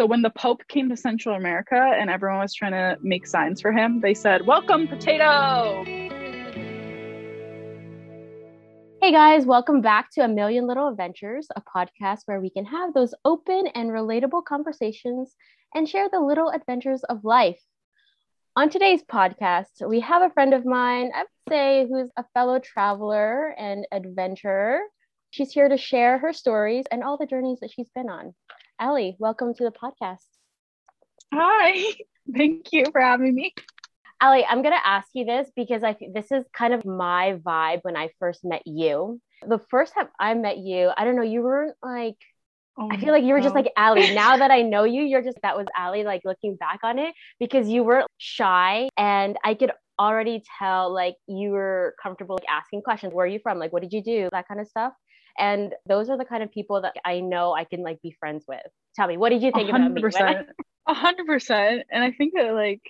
So when the Pope came to Central America and everyone was trying to make signs for him, they said, Welcome, potato. Hey guys, welcome back to A Million Little Adventures, a podcast where we can have those open and relatable conversations and share the little adventures of life. On today's podcast, we have a friend of mine, I would say, who's a fellow traveler and adventurer. She's here to share her stories and all the journeys that she's been on. Ally, welcome to the podcast. Hi, thank you for having me. Ally, I'm going to ask you this because I this is kind of my vibe when I first met you. The first time I met you, I don't know, you weren't like Oh, I feel like you were just like Ally. Now that I know you, you're just that was Ally, like looking back on it, because you were shy and I could already tell like you were comfortable like, asking questions. Where are you from? Like, what did you do? That kind of stuff. And those are the kind of people that I know I can like be friends with. Tell me, what did you think 100%, about me? A hundred percent. And I think that like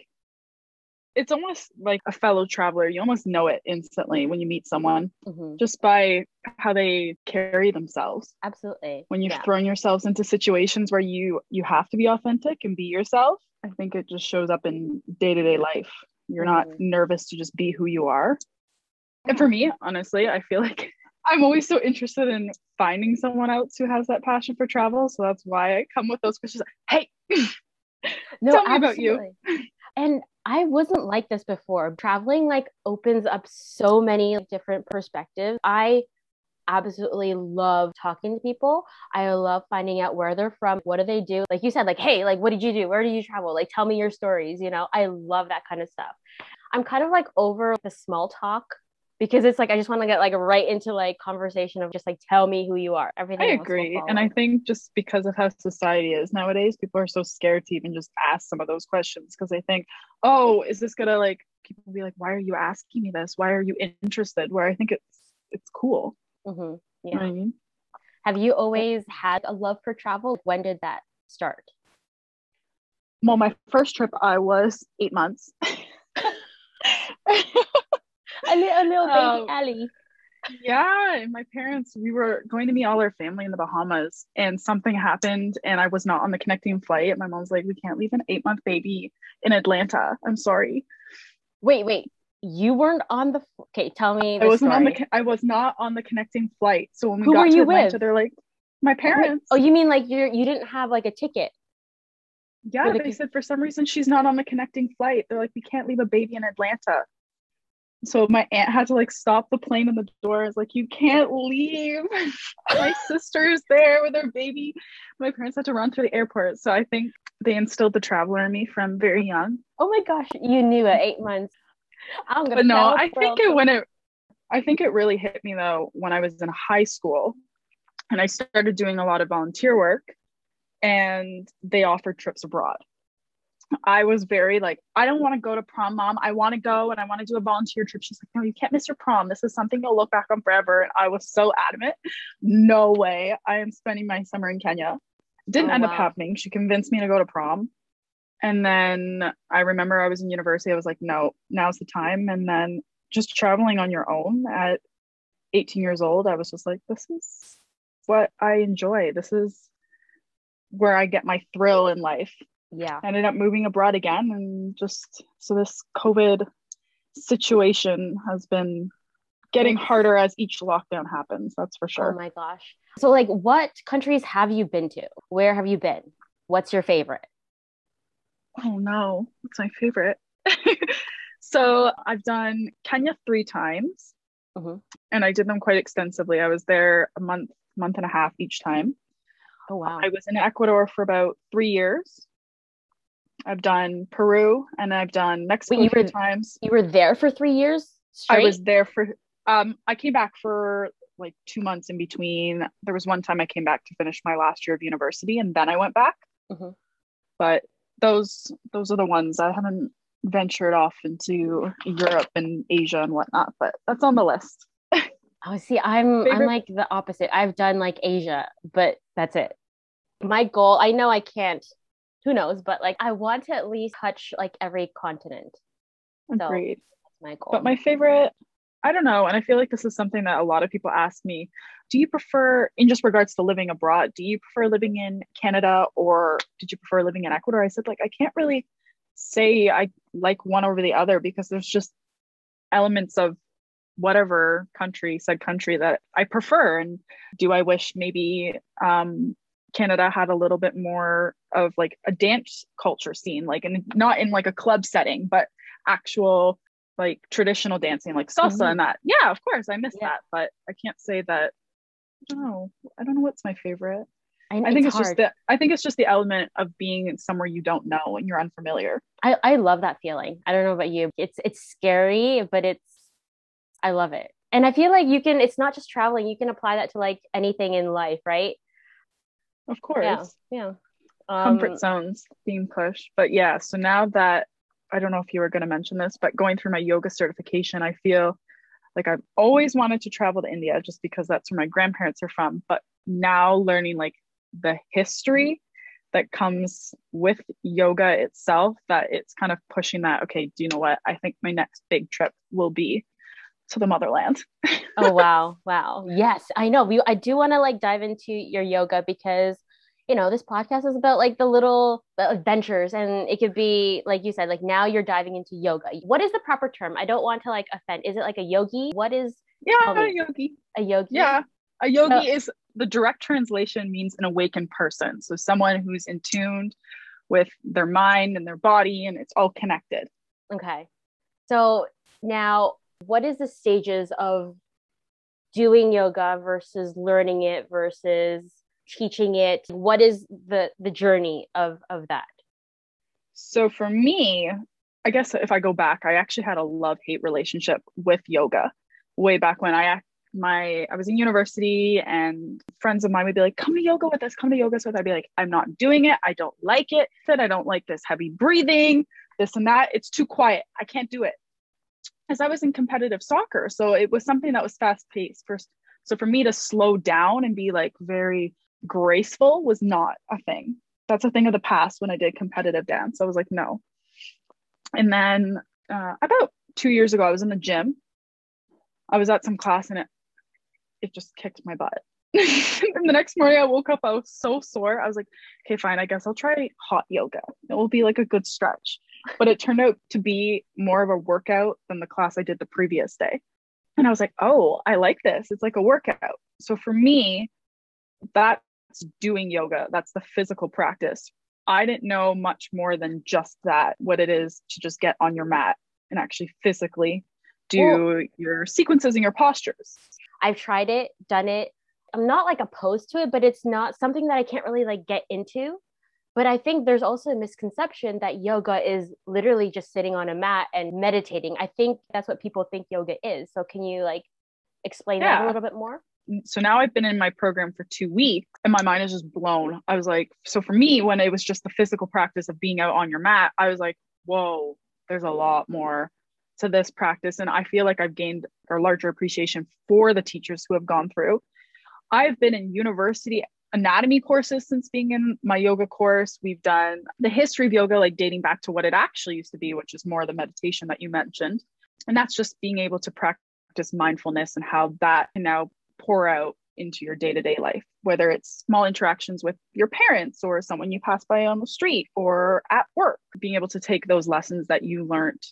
it's almost like a fellow traveler. You almost know it instantly when you meet someone mm-hmm. just by how they carry themselves. Absolutely. When you've yeah. throwing yourselves into situations where you you have to be authentic and be yourself, I think it just shows up in day-to-day life. You're mm-hmm. not nervous to just be who you are. And for me, honestly, I feel like I'm always so interested in finding someone else who has that passion for travel. So that's why I come with those questions. Hey, no, tell me absolutely. about you. And I wasn't like this before. Traveling like opens up so many different perspectives. I absolutely love talking to people. I love finding out where they're from, what do they do? Like you said, like, hey, like, what did you do? Where did you travel? Like, tell me your stories. You know, I love that kind of stuff. I'm kind of like over the small talk because it's like I just want to get like right into like conversation of just like tell me who you are. Everything. I agree, and I think just because of how society is nowadays, people are so scared to even just ask some of those questions because they think, oh, is this gonna like people be like, why are you asking me this? Why are you interested? Where I think it's it's cool. Mm-hmm. Yeah. You know I mean? Have you always had a love for travel? When did that start? Well, my first trip, I was eight months. a little, a little baby um, Ally. Yeah, my parents, we were going to meet all our family in the Bahamas, and something happened, and I was not on the connecting flight. My mom's like, "We can't leave an eight month baby in Atlanta." I'm sorry. Wait, wait, you weren't on the. Okay, tell me. I wasn't story. on the. I was not on the connecting flight. So when we Who got to Atlanta, with? they're like, "My parents." Oh, you mean like you you didn't have like a ticket? Yeah, the- they said for some reason she's not on the connecting flight. They're like, we can't leave a baby in Atlanta so my aunt had to like stop the plane in the door. It's like you can't leave. my sister's there with her baby. My parents had to run through the airport. So I think they instilled the traveler in me from very young. Oh my gosh, you knew at eight months. I'm gonna. But no, I think it when it. I think it really hit me though when I was in high school, and I started doing a lot of volunteer work, and they offered trips abroad. I was very like, I don't want to go to prom, mom. I want to go and I want to do a volunteer trip. She's like, no, you can't miss your prom. This is something you'll look back on forever. And I was so adamant. No way. I am spending my summer in Kenya. Didn't oh, end wow. up happening. She convinced me to go to prom. And then I remember I was in university. I was like, no, now's the time. And then just traveling on your own at 18 years old, I was just like, this is what I enjoy. This is where I get my thrill in life. Yeah. Ended up moving abroad again and just so this covid situation has been getting harder as each lockdown happens that's for sure. Oh my gosh. So like what countries have you been to? Where have you been? What's your favorite oh no it's my favorite so i've done kenya three times mm-hmm. and i did them quite extensively i was there a month month and a half each time oh wow i was in ecuador for about three years I've done Peru and I've done Mexico Wait, you were, times. You were there for three years? Straight? I was there for um I came back for like two months in between. There was one time I came back to finish my last year of university and then I went back. Mm-hmm. But those those are the ones I haven't ventured off into Europe and Asia and whatnot, but that's on the list. oh, see, I'm Favorite? I'm like the opposite. I've done like Asia, but that's it. My goal, I know I can't who knows but like i want to at least touch like every continent agreed so that's my goal but my favorite I don't know. And I feel like this is something that a lot of people ask me. Do you prefer, in just regards to living abroad, do you prefer living in Canada or did you prefer living in Ecuador? I said, like, I can't really say I like one over the other because there's just elements of whatever country, said country that I prefer. And do I wish maybe um, Canada had a little bit more of like a dance culture scene, like, and not in like a club setting, but actual like traditional dancing, like salsa mm-hmm. and that. Yeah, of course, I miss yeah. that, but I can't say that. I don't know. I don't know what's my favorite. I, I think it's, it's just the I think it's just the element of being somewhere you don't know and you're unfamiliar. I, I love that feeling. I don't know about you. It's it's scary, but it's I love it. And I feel like you can it's not just traveling, you can apply that to like anything in life, right? Of course. Yeah. Yeah. Comfort um, zones being pushed. But yeah, so now that I don't know if you were going to mention this, but going through my yoga certification, I feel like I've always wanted to travel to India just because that's where my grandparents are from. But now learning like the history that comes with yoga itself, that it's kind of pushing that, okay, do you know what? I think my next big trip will be to the motherland. oh wow. Wow. Yes, I know. We I do want to like dive into your yoga because you know, this podcast is about like the little adventures and it could be like you said, like now you're diving into yoga. What is the proper term? I don't want to like offend. Is it like a yogi? What is Yeah, um, a yogi. A yogi. Yeah. A yogi so, is the direct translation means an awakened person. So someone who's in tune with their mind and their body and it's all connected. Okay. So now what is the stages of doing yoga versus learning it versus teaching it? What is the the journey of of that? So for me i guess if i go back i actually had a love hate relationship with yoga. Way back when i my i was in university and friends of mine would be like come to yoga with us come to yoga with i'd be like i'm not doing it. I don't like it. I don't like this heavy breathing this and that. It's too quiet. I can't do it. As i was in competitive soccer so it was something that was fast paced first so for me to slow down and be like very graceful was not a thing. That's a thing of the past when I did competitive dance. I was like, no. And then uh, about two years ago, I was in the gym. I was at some class and it it just kicked my butt. and the next morning I woke up, I was so sore. I was like, okay, fine, I guess I'll try hot yoga. It will be like a good stretch. But it turned out to be more of a workout than the class I did the previous day. And I was like, oh, I like this. It's like a workout. So for me, that doing yoga, that's the physical practice. I didn't know much more than just that, what it is to just get on your mat and actually physically do your sequences and your postures. I've tried it, done it. I'm not like opposed to it, but it's not something that I can't really like get into. But I think there's also a misconception that yoga is literally just sitting on a mat and meditating. I think that's what people think yoga is. So can you like explain yeah. that a little bit more? So now I've been in my program for two weeks and my mind is just blown. I was like, so for me, when it was just the physical practice of being out on your mat, I was like, whoa, there's a lot more to this practice. And I feel like I've gained a larger appreciation for the teachers who have gone through. I've been in university anatomy courses since being in my yoga course. We've done the history of yoga, like dating back to what it actually used to be, which is more the meditation that you mentioned. And that's just being able to practice mindfulness and how that can now pour out into your day to day life, whether it's small interactions with your parents or someone you pass by on the street or at work, being able to take those lessons that you learned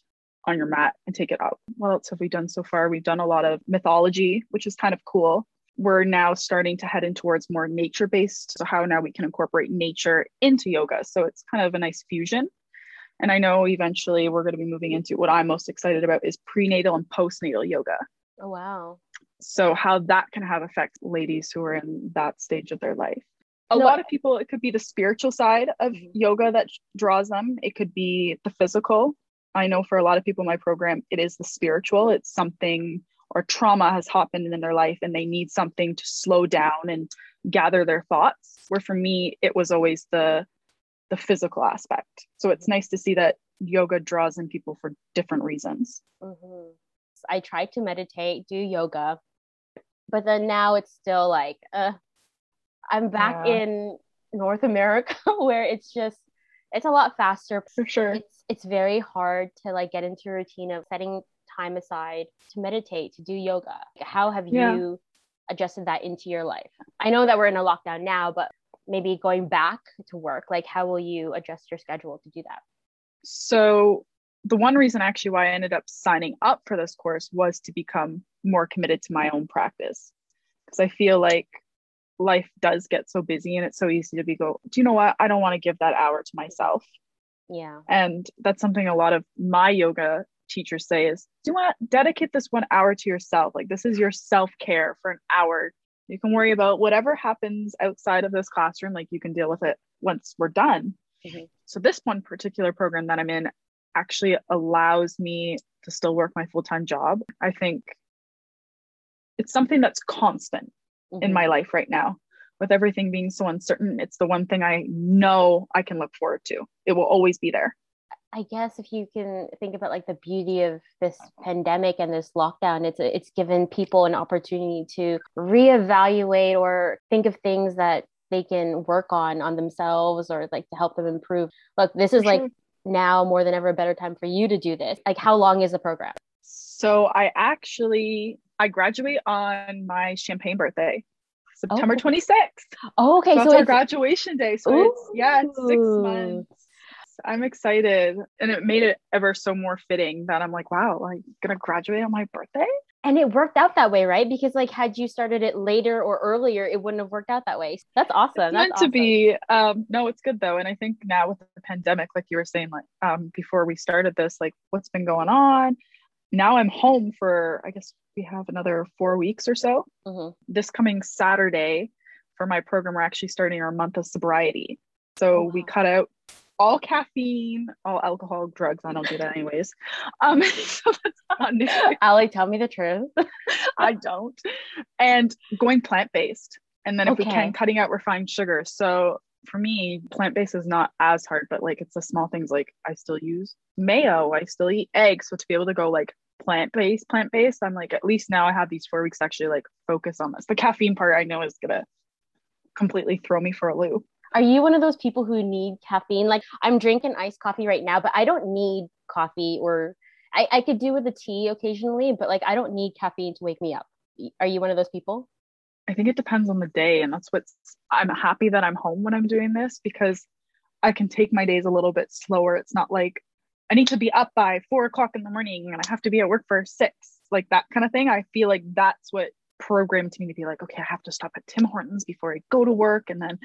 on your mat and take it out. What else have we done so far? We've done a lot of mythology, which is kind of cool. We're now starting to head in towards more nature based. So, how now we can incorporate nature into yoga. So, it's kind of a nice fusion. And I know eventually we're going to be moving into what I'm most excited about is prenatal and postnatal yoga. Oh, wow so how that can have effect ladies who are in that stage of their life. A no, lot of people it could be the spiritual side of mm-hmm. yoga that draws them. It could be the physical. I know for a lot of people in my program it is the spiritual. It's something or trauma has happened in their life and they need something to slow down and gather their thoughts where for me it was always the the physical aspect. So it's nice to see that yoga draws in people for different reasons. Mm-hmm. I tried to meditate do yoga but then now it's still like uh, i'm back yeah. in north america where it's just it's a lot faster for sure it's it's very hard to like get into a routine of setting time aside to meditate, to do yoga? How have yeah. you adjusted that into your life? I know that we're in a lockdown now, but maybe going back to work, like how will you adjust your schedule to do that? So, the one reason actually why I ended up signing up for this course was to become more committed to my own practice. Because I feel like life does get so busy and it's so easy to be go, do you know what? I don't want to give that hour to myself. Yeah. And that's something a lot of my yoga teachers say is do you want to dedicate this one hour to yourself? Like this is your self-care for an hour. You can worry about whatever happens outside of this classroom, like you can deal with it once we're done. Mm-hmm. So this one particular program that I'm in actually allows me to still work my full-time job. I think it's something that's constant mm-hmm. in my life right now. With everything being so uncertain it's the one thing i know i can look forward to. It will always be there. I guess if you can think about like the beauty of this pandemic and this lockdown it's it's given people an opportunity to reevaluate or think of things that they can work on on themselves or like to help them improve. Look this is like now more than ever a better time for you to do this like how long is the program so i actually I graduate on my champagne birthday, September oh. 26th. Oh, okay. So, so it's our graduation day. So Ooh. it's, yeah, it's six months. I'm excited. And it made it ever so more fitting that I'm like, wow, I'm going to graduate on my birthday. And it worked out that way, right? Because like had you started it later or earlier, it wouldn't have worked out that way. That's awesome. It's That's meant awesome. to be. Um, no, it's good though. And I think now with the pandemic, like you were saying, like um, before we started this, like what's been going on, now I'm home for, I guess we have another four weeks or so. Mm-hmm. This coming Saturday for my program, we're actually starting our month of sobriety. So oh, wow. we cut out all caffeine, all alcohol, drugs. I don't do that anyways. Um, so that's not new. Ally, tell me the truth. I don't. And going plant based. And then if okay. we can, cutting out refined sugar. So for me, plant based is not as hard, but like it's the small things like I still use mayo, I still eat eggs. So to be able to go like plant based, plant based, I'm like, at least now I have these four weeks to actually like focus on this. The caffeine part I know is gonna completely throw me for a loop. Are you one of those people who need caffeine? Like I'm drinking iced coffee right now, but I don't need coffee or I, I could do with a tea occasionally, but like I don't need caffeine to wake me up. Are you one of those people? I think it depends on the day. And that's what's, I'm happy that I'm home when I'm doing this because I can take my days a little bit slower. It's not like I need to be up by four o'clock in the morning and I have to be at work for six, like that kind of thing. I feel like that's what programmed me to be like, okay, I have to stop at Tim Hortons before I go to work and then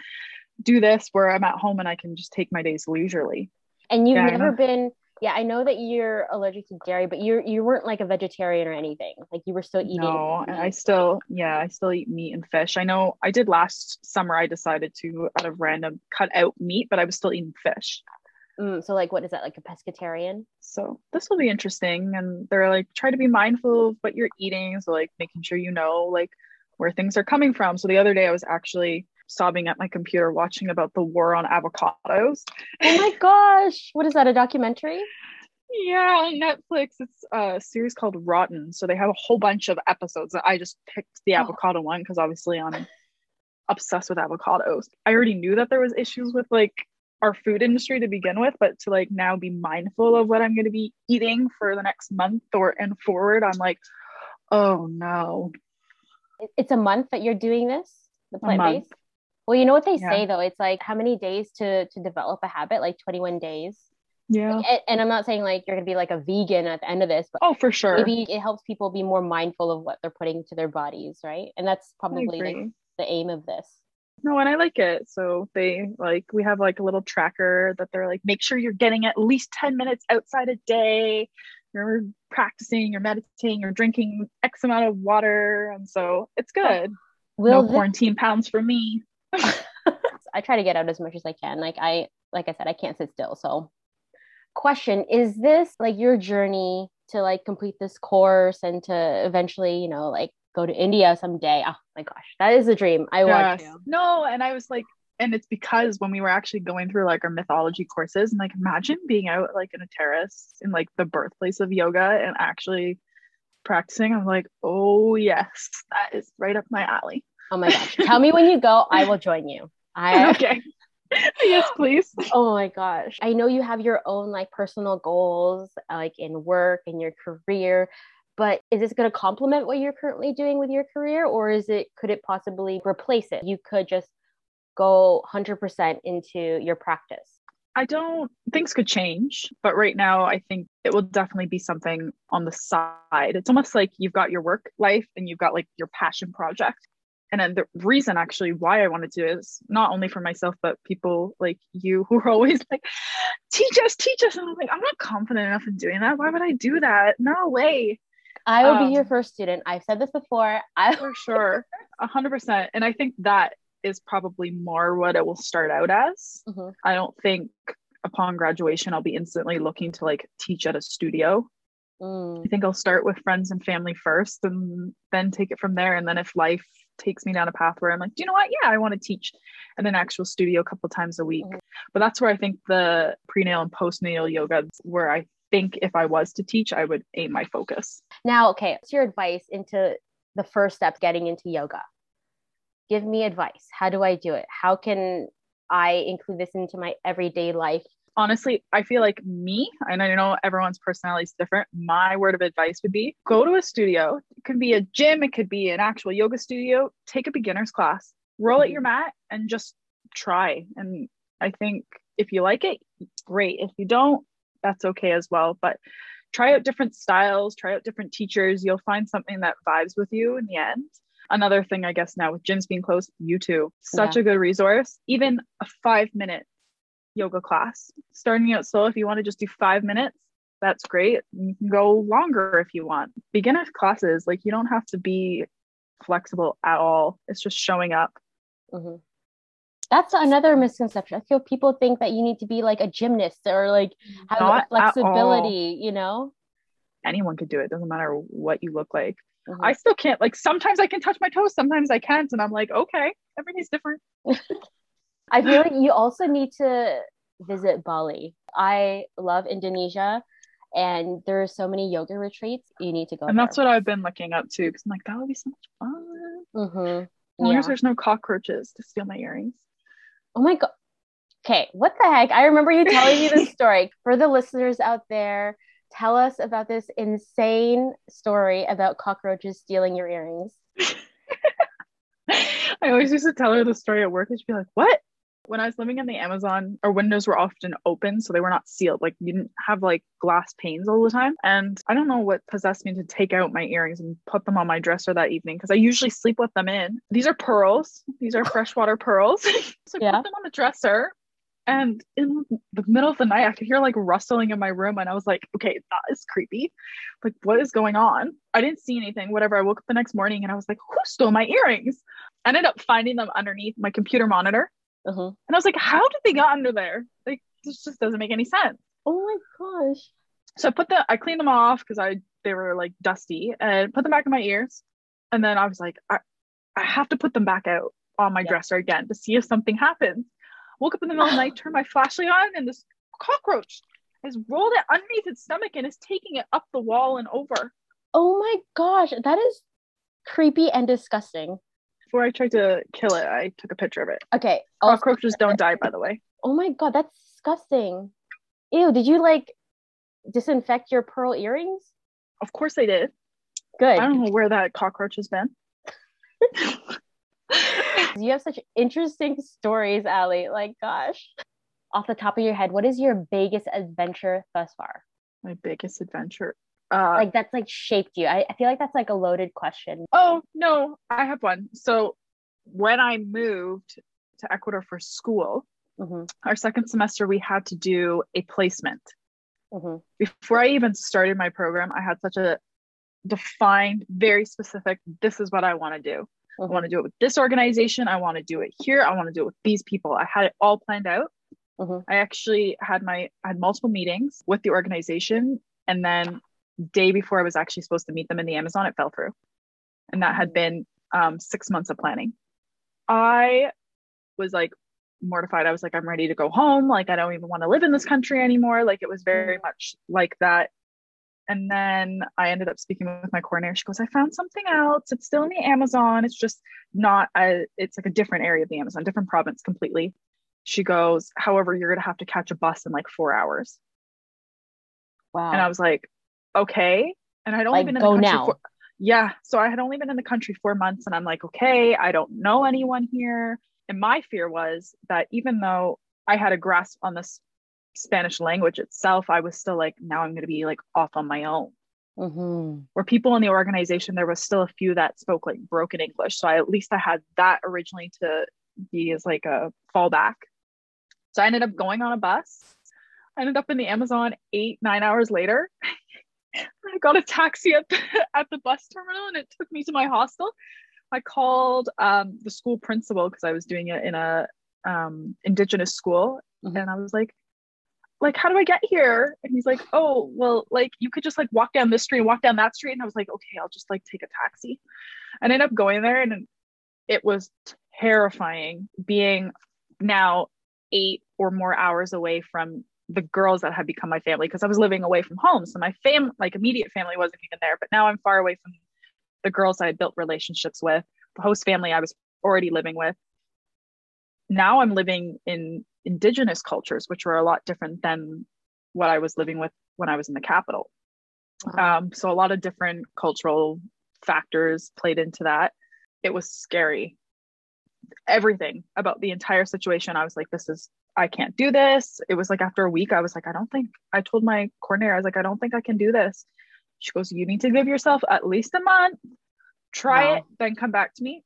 do this where I'm at home and I can just take my days leisurely. And you've yeah, never been yeah, I know that you're allergic to dairy, but you you weren't like a vegetarian or anything. Like you were still eating. No, I still yeah, I still eat meat and fish. I know I did last summer. I decided to out of random cut out meat, but I was still eating fish. Mm, so like, what is that like a pescatarian? So this will be interesting, and they're like try to be mindful of what you're eating. So like making sure you know like where things are coming from. So the other day I was actually sobbing at my computer watching about the war on avocados. Oh my gosh. What is that, a documentary? Yeah, on Netflix. It's a series called Rotten. So they have a whole bunch of episodes. I just picked the oh. avocado one because obviously I'm obsessed with avocados. I already knew that there was issues with like our food industry to begin with, but to like now be mindful of what I'm going to be eating for the next month or and forward, I'm like, oh no. It's a month that you're doing this, the plant based. Well, you know what they yeah. say though, it's like how many days to to develop a habit? Like 21 days. Yeah. And, and I'm not saying like you're gonna be like a vegan at the end of this, but oh, for sure. Maybe it helps people be more mindful of what they're putting to their bodies, right? And that's probably like the aim of this. No, and I like it. So they like we have like a little tracker that they're like, make sure you're getting at least 10 minutes outside a day. You're practicing, you're meditating, you're drinking X amount of water. And so it's oh, good. Will no quarantine pounds for me. I try to get out as much as I can. Like I like I said, I can't sit still. So question, is this like your journey to like complete this course and to eventually, you know, like go to India someday? Oh my gosh, that is a dream. I yes. want to. No, and I was like, and it's because when we were actually going through like our mythology courses and like imagine being out like in a terrace in like the birthplace of yoga and actually practicing i'm like oh yes that is right up my alley Oh my gosh. Tell me when you go, I will join you. I okay. yes, please. Oh my gosh. I know you have your own like personal goals, like in work and your career, but is this going to complement what you're currently doing with your career or is it could it possibly replace it? You could just go 100% into your practice. I don't things could change, but right now I think it will definitely be something on the side. It's almost like you've got your work life and you've got like your passion project. And then the reason actually why I wanted to is not only for myself, but people like you who are always like, teach us, teach us. And I'm like, I'm not confident enough in doing that. Why would I do that? No way. I will um, be your first student. I've said this before. I for sure. A hundred percent. And I think that is probably more what it will start out as. Mm-hmm. I don't think upon graduation I'll be instantly looking to like teach at a studio. Mm. I think I'll start with friends and family first and then take it from there. And then if life takes me down a path where I'm like, do you know what? Yeah, I want to teach in an actual studio a couple times a week. Mm-hmm. But that's where I think the prenatal and postnatal yoga where I think if I was to teach, I would aim my focus. Now, okay, what's your advice into the first step getting into yoga? give me advice. How do I do it? How can I include this into my everyday life? Honestly, I feel like me, and I know everyone's personality is different. My word of advice would be go to a studio. It could be a gym, it could be an actual yoga studio. Take a beginner's class, roll out mm-hmm. your mat, and just try. And I think if you like it, great. If you don't, that's okay as well. But try out different styles, try out different teachers. You'll find something that vibes with you in the end another thing i guess now with gyms being closed YouTube such yeah. a good resource even a five minute yoga class. Starting out slow if you want to just do five minutes that's great. You can go longer if you want. Beginner classes like you don't have to be flexible at all. It's just showing up. Mm-hmm. that's another misconception. I feel people think that you need to be like a gymnast or like have Not flexibility you know? Anyone could do it. Doesn't matter what you look like. Mm-hmm. I still can't like sometimes I can touch my toes, sometimes I can't. And I'm like, okay, everything's different. I feel like you also need to visit Bali. I love Indonesia and there are so many yoga retreats. You need to go. And there. that's what I've been looking up to because I'm like, that would be so much fun. Mm-hmm. As there's no cockroaches to steal my earrings. Oh my god. Okay, what the heck? I remember you telling me this story. For the listeners out there, tell us about this insane story about cockroaches stealing your earrings. I always used to tell her the story at work and she'd be like, What? When I was living in the Amazon, our windows were often open, so they were not sealed. Like you didn't have like glass panes all the time. And I don't know what possessed me to take out my earrings and put them on my dresser that evening because I usually sleep with them in. These are pearls. These are freshwater pearls. so I put them on the dresser, and in the middle of the night, I could hear like rustling in my room, and I was like, okay, that is creepy. Like, what is going on? I didn't see anything, whatever. I woke up the next morning and I was like, who stole my earrings? I ended up finding them underneath my computer monitor. Uh-huh. And I was like, how did they get under there? Like, this just doesn't make any sense. Oh my gosh. So I put the, I cleaned them off because I, they were like dusty and put them back in my ears. And then I was like, I, I have to put them back out on my yeah. dresser again to see if something happens. Woke up in the middle of the night, turned my flashlight on, and this cockroach has rolled it underneath its stomach and is taking it up the wall and over. Oh my gosh, that is creepy and disgusting. Before I tried to kill it, I took a picture of it. Okay. Cockroaches don't die, by the way. Oh my god, that's disgusting. Ew, did you like disinfect your pearl earrings? Of course I did. Good. I don't know where that cockroach has been. you have such interesting stories, Ally. Like, gosh. Off the top of your head, what is your biggest adventure thus far? My biggest adventure. Uh, like that's like shaped you. I, I feel like that's like a loaded question. Oh no, I have one. So when I moved to Ecuador for school, mm-hmm. our second semester we had to do a placement. Mm-hmm. Before I even started my program, I had such a defined, very specific. This is what I want to do. I want to do it with this organization. I want to do it here. I want to do it with these people. I had it all planned out. Mm-hmm. I actually had my I had multiple meetings with the organization, and then day before I was actually supposed to meet them in the Amazon, it fell through, and that had been um, six months of planning. I was like mortified. I was like, I'm ready to go home. Like I don't even want to live in this country anymore. Like it was very mm. much like that and then I ended up speaking with my coordinator. She goes, I found something else. It's still in the Amazon. It's just not a, it's like a different area of the Amazon, different province completely. she goes, however, you're going to have to catch a bus in like four hours. Wow. And I was like, okay. And I'd only like, been in the country now. For, yeah. So I had only been in the country four months and I'm like, okay, I don't know anyone here. And my fear was that even though I had a grasp on this Spanish language itself, I was still like, now I'm going to be like off on my own. Mm-hmm. Where people in the organization, there was still a few that spoke like broken English. So I at least I had that originally to be as like a fallback. So I ended up going on a bus. I ended up in the Amazon eight, nine hours later. I got a taxi at the, at the bus terminal and it took me to my hostel. I called um, the school principal because I was doing it in a um, indigenous school, mm-hmm. and I was like, like, how do I get here? And he's like, oh, well, like you could just like walk down this street and walk down that street. And I was like, okay, I'll just like take a taxi. And I ended up going there and it was terrifying being now eight or more hours away from the girls that had become my family because I was living away from home. So my fam like immediate family wasn't even there, but now I'm far away from the girls I had built relationships with, the host family I was already living with. Now I'm living in indigenous cultures, which were a lot different than what I was living with when I was in the capital. Wow. Um, so a lot of different cultural factors played into that. It was scary. Everything about the entire situation, I was like, this is, I can't do this. It was like after a week, I was like, I don't think, I told my coordinator, I was like, I don't think I can do this. She goes, You need to give yourself at least a month, try wow. it, then come back to me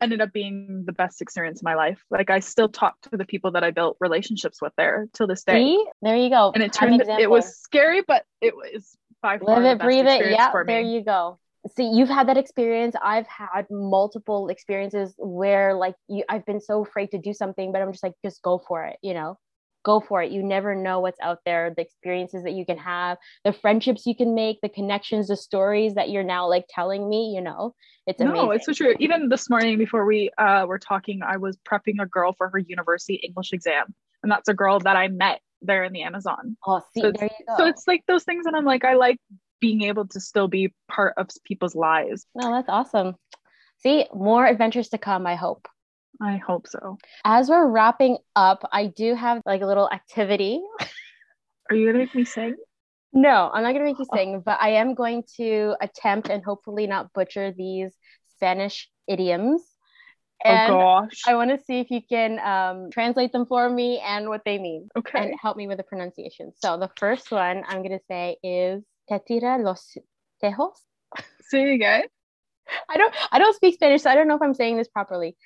ended up being the best experience of my life. Like I still talk to the people that I built relationships with there till this day. See? There you go. And it turned it was scary, but it was by far live it, breathe it. Yeah, there you go. See, you've had that experience. I've had multiple experiences where like you, I've been so afraid to do something, but I'm just like, just go for it, you know? go for it. You never know what's out there, the experiences that you can have, the friendships you can make, the connections, the stories that you're now like telling me, you know, it's amazing. No, it's so true. Even this morning before we uh, were talking, I was prepping a girl for her university English exam. And that's a girl that I met there in the Amazon. Oh, see, so there you go. So it's like those things and I'm like, I like being able to still be part of people's lives. No, that's awesome. See, more adventures to come, I hope. I hope so. As we're wrapping up, I do have like a little activity. Are you gonna make me sing? No, I'm not gonna make you sing, but I am going to attempt and hopefully not butcher these Spanish idioms. Oh, and oh gosh. I want to see if you can um, translate them for me and what they mean. Okay. And help me with the pronunciation. So the first one I'm gonna say is Te tira los tejos. Say again. I don't I don't speak Spanish, so I don't know if I'm saying this properly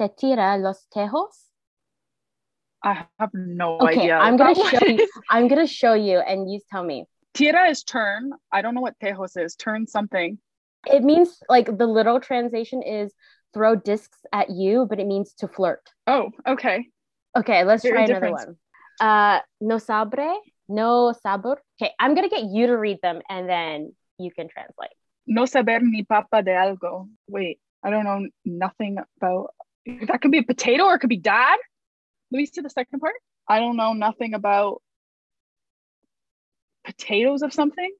te tira los tejos? I have no okay, idea. I'm gonna show you. I'm gonna show you, and you tell me. Tira is turn. I don't know what tejos is. Turn something. It means like the literal translation is throw discs at you, but it means to flirt. Oh, okay. Okay, let's Very try another one. Uh, no sabre, no sabor. Okay, I'm gonna get you to read them, and then you can translate. No saber ni papa de algo. Wait, I don't know nothing about that could be a potato or it could be dad. Let me see the second part. I don't know nothing about potatoes of something,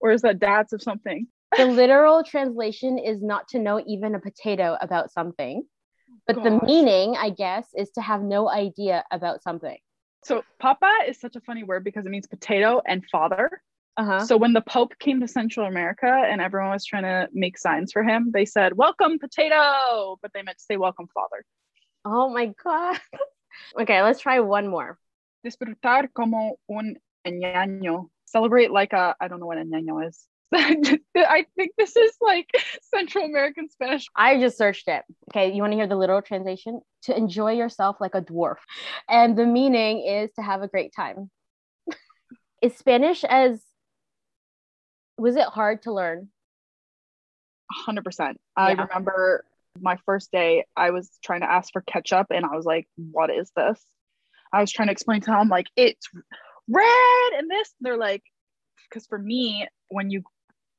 or is that dads of something? The literal translation is not to know even a potato about something, but Gosh. the meaning, I guess, is to have no idea about something. So, papa is such a funny word because it means potato and father. Uh-huh. So when the Pope came to Central America and everyone was trying to make signs for him, they said, Welcome, potato, but they meant to say welcome, father. Oh my God. okay, let's try one more. Disfrutar como un ñaño. Celebrate like a, I don't know what a is. I think this is like Central American Spanish. I just searched it. Okay, you want to hear the literal translation? To enjoy yourself like a dwarf. And the meaning is to have a great time. is Spanish as was it hard to learn? 100%. Yeah. I remember my first day, I was trying to ask for ketchup and I was like, what is this? I was trying to explain to them, like, it's red and this. They're like, because for me, when you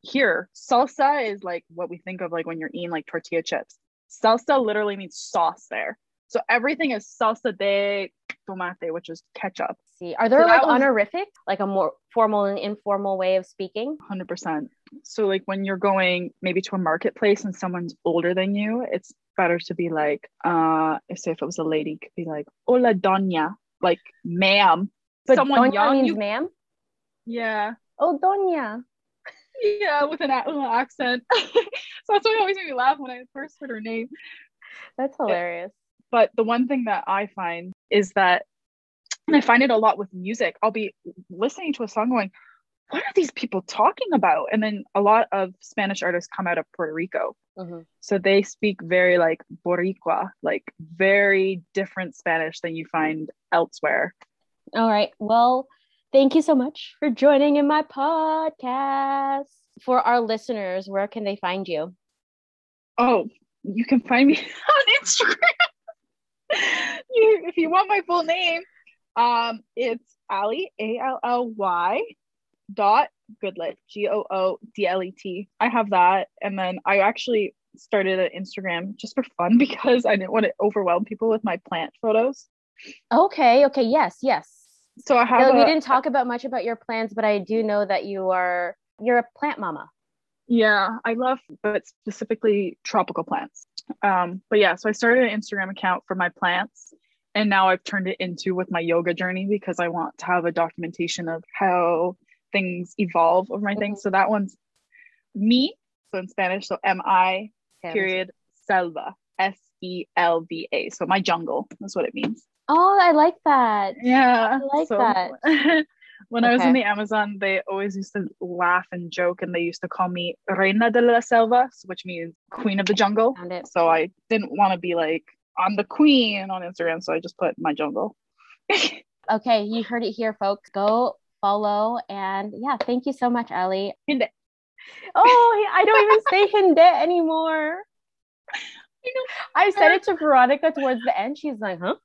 hear salsa is like what we think of like when you're eating like tortilla chips. Salsa literally means sauce there. So everything is salsa de tomate, which is ketchup. See, are there so like was, honorific, like a more formal and informal way of speaking? 100%. So, like when you're going maybe to a marketplace and someone's older than you, it's better to be like, uh, if say if it was a lady, could be like, "Hola, doña," like ma'am. But someone doña young means you... ma'am. Yeah. Oh, doña. Yeah, with an little accent. so that's what always made me laugh when I first heard her name. That's hilarious. But the one thing that I find is that, and I find it a lot with music. I'll be listening to a song going, what are these people talking about? And then a lot of Spanish artists come out of Puerto Rico. Mm-hmm. So they speak very like Boricua, like very different Spanish than you find elsewhere. All right. Well, thank you so much for joining in my podcast. For our listeners, where can they find you? Oh, you can find me on Instagram. you, if you want my full name, um, it's Ally A L L Y dot Goodlet G O O D L E T. I have that, and then I actually started an Instagram just for fun because I didn't want to overwhelm people with my plant photos. Okay. Okay. Yes. Yes. So I have. we didn't talk about much about your plans, but I do know that you are you're a plant mama. Yeah, I love, but specifically tropical plants. Um, but yeah, so I started an Instagram account for my plants, and now I've turned it into with my yoga journey because I want to have a documentation of how things evolve over my mm-hmm. things. So that one's me, so in Spanish, so M I period selva, S E L V A. So my jungle is what it means. Oh, I like that. Yeah, I like so, that. when okay. I was in the Amazon, they always used to laugh and joke, and they used to call me Reina de la Selva, which means Queen of the Jungle. So I didn't want to be like I'm the Queen on Instagram, so I just put my jungle. okay, you heard it here, folks. Go follow. And yeah, thank you so much, Ally. Hinde. Oh, I don't even say Hinde anymore. You know, I said it to Veronica towards the end. She's like, huh?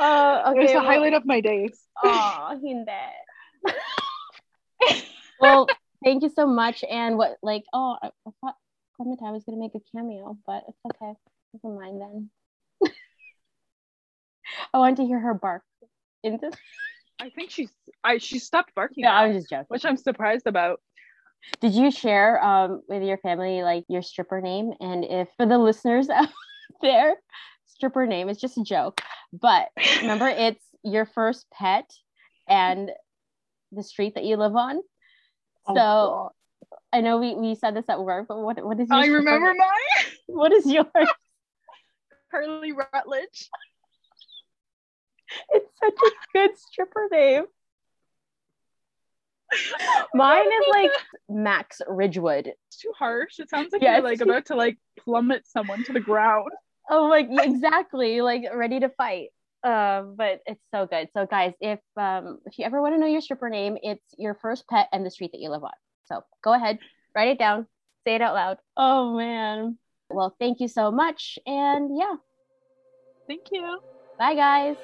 Uh, okay, it's the well, highlight of my days. Oh, Hinde. well, thank you so much. And what, like, oh, I, I thought Clementine was going to make a cameo, but it's okay. Never mind then. I want to hear her bark into I think she's I she stopped barking. Yeah, now, I was just joking. Which I'm surprised about. Did you share um with your family like your stripper name? And if for the listeners out there, stripper name is just a joke. But remember it's your first pet and the street that you live on. Oh, so God. I know we, we said this at work, but what what is your I remember name? mine. What is yours? Curly Rutledge. It's such a good stripper name. Mine is like Max Ridgewood. It's too harsh. It sounds like yeah, you're like about to like plummet someone to the ground. Oh, like exactly, like ready to fight. Um, but it's so good. So guys, if um if you ever want to know your stripper name, it's your first pet and the street that you live on. So go ahead, write it down, say it out loud. Oh man. Well, thank you so much. And yeah. Thank you. Bye guys.